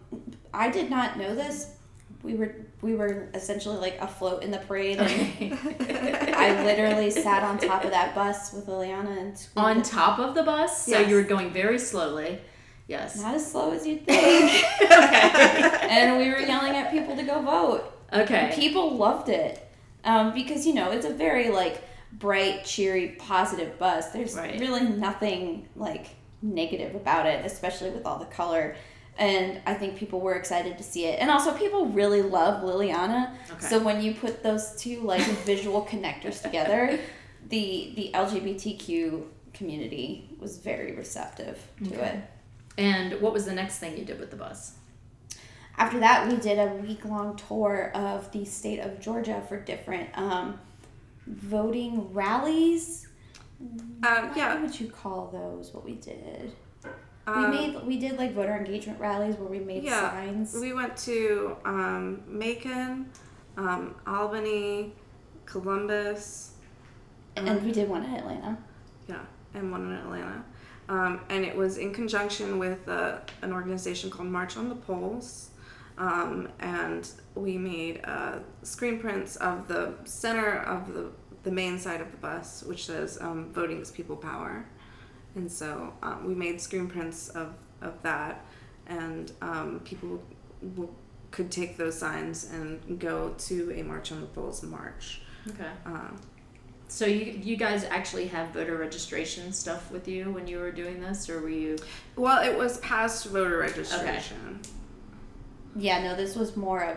Speaker 3: I did not know this. We were we were essentially like afloat in the parade, and I literally sat on top of that bus with Liliana and
Speaker 1: on top of the bus, so you were going very slowly. Yes.
Speaker 3: not as slow as you'd think.
Speaker 1: okay.
Speaker 3: and we were yelling at people to go vote.
Speaker 1: Okay.
Speaker 3: People loved it um, because you know it's a very like bright, cheery, positive bus. There's
Speaker 1: Right.
Speaker 3: really nothing like negative about it, especially with all the color. And I think people were excited to see it, and also people really love Liliana.
Speaker 1: Okay.
Speaker 3: So when you put those two like visual connectors together, the the LGBTQ community was very receptive to
Speaker 1: Okay.
Speaker 3: it.
Speaker 1: And what was the next thing you did with the bus?
Speaker 3: after that we did a week long tour of the state of georgia for different um, voting rallies
Speaker 4: um,
Speaker 3: what
Speaker 4: yeah
Speaker 3: would you call those what we did
Speaker 4: um,
Speaker 3: we made we did like voter engagement rallies where we made
Speaker 4: Yeah,
Speaker 3: signs
Speaker 4: We went to um, Macon, um, Albany, Columbus,
Speaker 3: and we did one in atlanta
Speaker 4: yeah, and one in Atlanta. Um, and it was in conjunction with uh, an organization called March on the Polls. Um, and we made uh, screen prints of the center of the, the main side of the bus, which says um, voting is people power. And so um, we made screen prints of, of that, and um, people w- could take those signs and go to a March on the Polls march.
Speaker 1: Okay.
Speaker 4: Um,
Speaker 1: So you you guys actually have voter registration stuff with you when you were doing this, or were you?
Speaker 4: well, it was past voter registration. Okay.
Speaker 3: Yeah, no, this was more of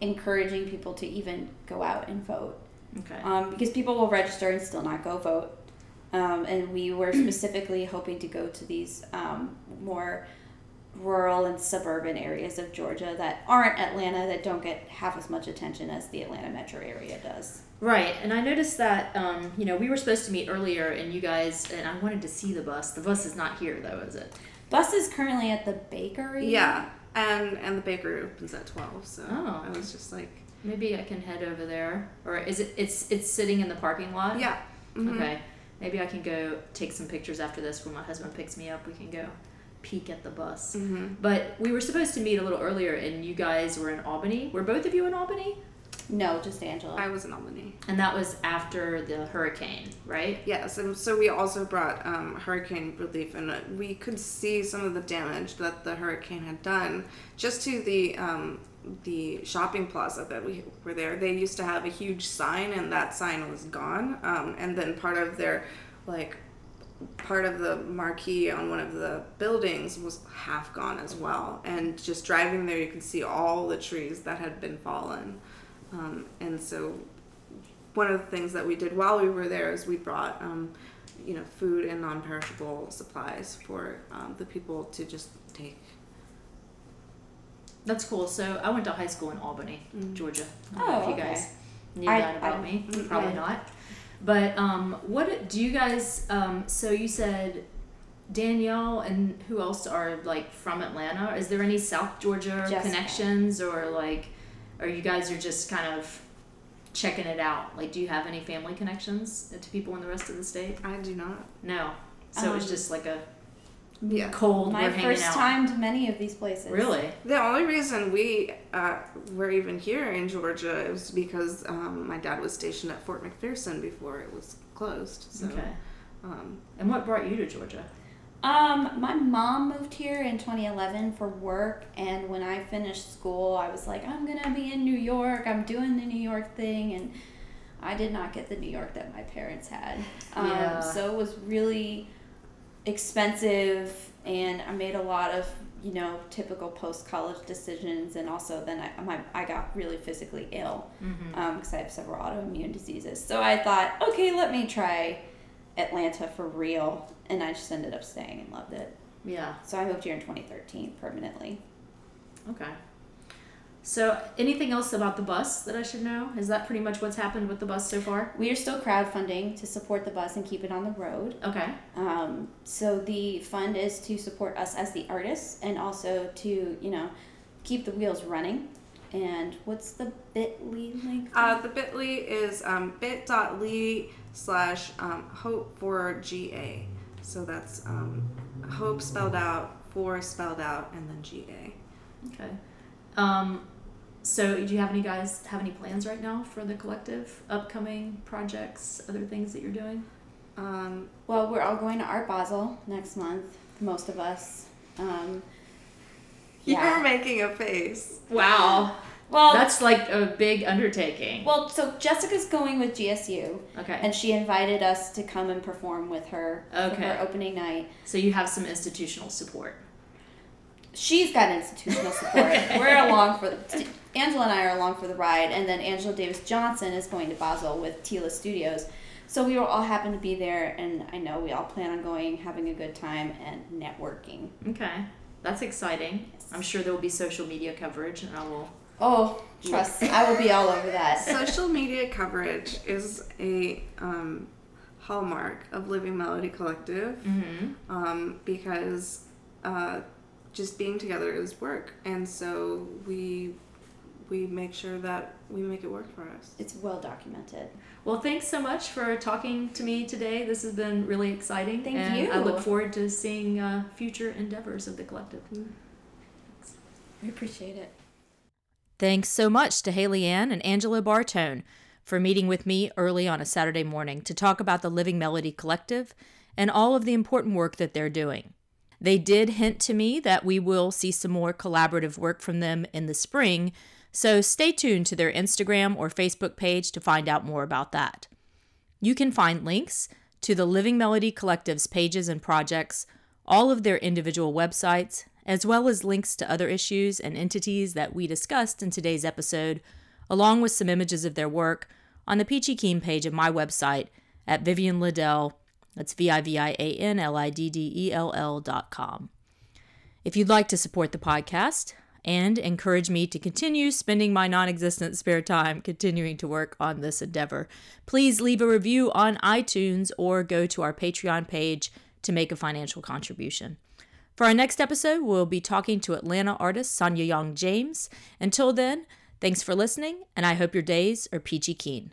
Speaker 3: encouraging people to even go out and vote.
Speaker 1: Okay.
Speaker 3: um, because people will register and still not go vote. Um, and we were specifically hoping to go to these um, more rural and suburban areas of Georgia that aren't Atlanta, that don't get half as much attention as the Atlanta metro area does.
Speaker 1: Right, and I noticed that um, you know we were supposed to meet earlier, and you guys and I wanted to see the bus. The bus is not here though, is it?
Speaker 3: Bus is currently at the bakery.
Speaker 4: Yeah, and and the bakery opens at twelve, so
Speaker 1: Oh.
Speaker 4: I was just like,
Speaker 1: Maybe I can head over there, or is it? It's it's sitting in the parking lot.
Speaker 4: yeah, mhm.
Speaker 1: Okay. Maybe I can go take some pictures after this when my husband picks me up. We can go peek at the bus.
Speaker 4: Mhm.
Speaker 1: But we were supposed to meet a little earlier, and you guys were in Albany. Were both of you in Albany?
Speaker 3: No, just Angela.
Speaker 4: I was in Albany.
Speaker 1: And that was after the hurricane, right?
Speaker 4: Yes, and so we also brought um, hurricane relief, and we could see some of the damage that the hurricane had done just to the um, the shopping plaza that we were there. They used to have a huge sign, and that sign was gone. Um, and then part of their like part of the marquee on one of the buildings was half gone as well. And just driving there, you could see all the trees that had been fallen. Um, and so one of the things that we did while we were there is we brought um, you know food and non-perishable supplies for um, the people to just take
Speaker 1: That's cool. So I went to high school in Albany, Georgia. I don't know
Speaker 3: Oh,
Speaker 1: if you
Speaker 3: okay.
Speaker 1: guys knew
Speaker 3: I-
Speaker 1: that about
Speaker 3: I-
Speaker 1: me.
Speaker 4: Mm,
Speaker 1: Probably
Speaker 3: yeah.
Speaker 1: not. But um, what do you guys? Um, so you said Danielle and who else are like from Atlanta? Is there any South Georgia
Speaker 3: Jessica.
Speaker 1: connections or like, or you guys are just kind of checking it out? Like, do you have any family connections to people in the rest of the state?
Speaker 4: i do not
Speaker 1: No. So it
Speaker 3: was
Speaker 1: just like a
Speaker 4: yeah
Speaker 1: cold.
Speaker 3: My
Speaker 1: we're
Speaker 3: first
Speaker 1: out.
Speaker 3: time to many of these places.
Speaker 1: Really?
Speaker 4: the only reason we uh, were even here in georgia was because um, my dad was stationed at fort mcpherson before it was closed so
Speaker 1: Okay.
Speaker 4: um,
Speaker 1: And what brought you to Georgia?
Speaker 3: Um, my mom moved here in 2011 for work, and when I finished school, I was like, I'm gonna be in New York. I'm doing the New York thing, and I did not get the New York that my parents had. Um,
Speaker 1: Yeah.
Speaker 3: So it was really expensive, and I made a lot of you know typical post college decisions, and also then I my, I got really physically ill
Speaker 1: Mm-hmm.
Speaker 3: because I have several autoimmune diseases. So I thought, okay, let me try Atlanta for real, and I just ended up staying and loved it.
Speaker 1: Yeah.
Speaker 3: So I moved here in 2013 permanently.
Speaker 1: Okay. So, anything else about the bus that I should know? Is that pretty much what's happened with the bus so far?
Speaker 3: We are still crowdfunding to support the bus and keep it on the road.
Speaker 1: Okay.
Speaker 3: Um, so the fund is to support us as the artists and also to, you know, keep the wheels running. And what's the bit.ly link?
Speaker 4: uh, the bit.ly is um, bit.ly slash um, hope for ga so that's um, hope spelled out for spelled out and then ga
Speaker 1: Okay. Um, so, do you have any guys have any plans right now for the collective? Upcoming projects, other things that you're doing?
Speaker 4: um,
Speaker 3: Well, we're all going to Art Basel next month, most of us. Um, yeah.
Speaker 4: You're making a face.
Speaker 1: Wow.
Speaker 3: Well,
Speaker 1: That's like a big undertaking.
Speaker 3: well, so Jessica's going with GSU,
Speaker 1: Okay.
Speaker 3: and she invited us to come and perform with her for
Speaker 1: Okay.
Speaker 3: her opening night.
Speaker 1: So, you have some institutional support.
Speaker 3: She's got institutional support. We're along for Angela and I are along for the ride, and then Angela Davis Johnson is going to Basel with Tila Studios. So we will all happen to be there, and I know we all plan on going, having a good time, and networking.
Speaker 1: Okay. That's exciting. I'm sure there will be social media coverage, and I will.
Speaker 3: Oh, trust, I will be all over that.
Speaker 4: Social media coverage is a um, hallmark of Living Melody Collective
Speaker 1: Mm-hmm.
Speaker 4: um, because uh, just being together is work, and so we we make sure that we make it work for us.
Speaker 3: It's well documented.
Speaker 2: Well, thanks so much for talking to me today. This has been really exciting.
Speaker 3: Thank
Speaker 2: and
Speaker 3: you.
Speaker 2: I look forward to seeing uh, future endeavors of the collective.
Speaker 3: We appreciate it.
Speaker 1: Thanks so much to Haley Ann and Angela Bortone for meeting with me early on a Saturday morning to talk about the Living Melody Collective and all of the important work that they're doing. They did hint to me that we will see some more collaborative work from them in the spring, so stay tuned to their Instagram or Facebook page to find out more about that. You can find links to the Living Melody Collective's pages and projects, all of their individual websites, as well as links to other issues and entities that we discussed in today's episode, along with some images of their work on the Peachy Keen page of my website at Vivian Liddell. That's V I V I A N L I D D E L L dot com. If you'd like to support the podcast and encourage me to continue spending my non existent spare time continuing to work on this endeavor, please leave a review on iTunes or go to our Patreon page to make a financial contribution. For our next episode, we'll be talking to Atlanta artist Sonya Yong James. Until then, thanks for listening, and I hope your days are peachy keen.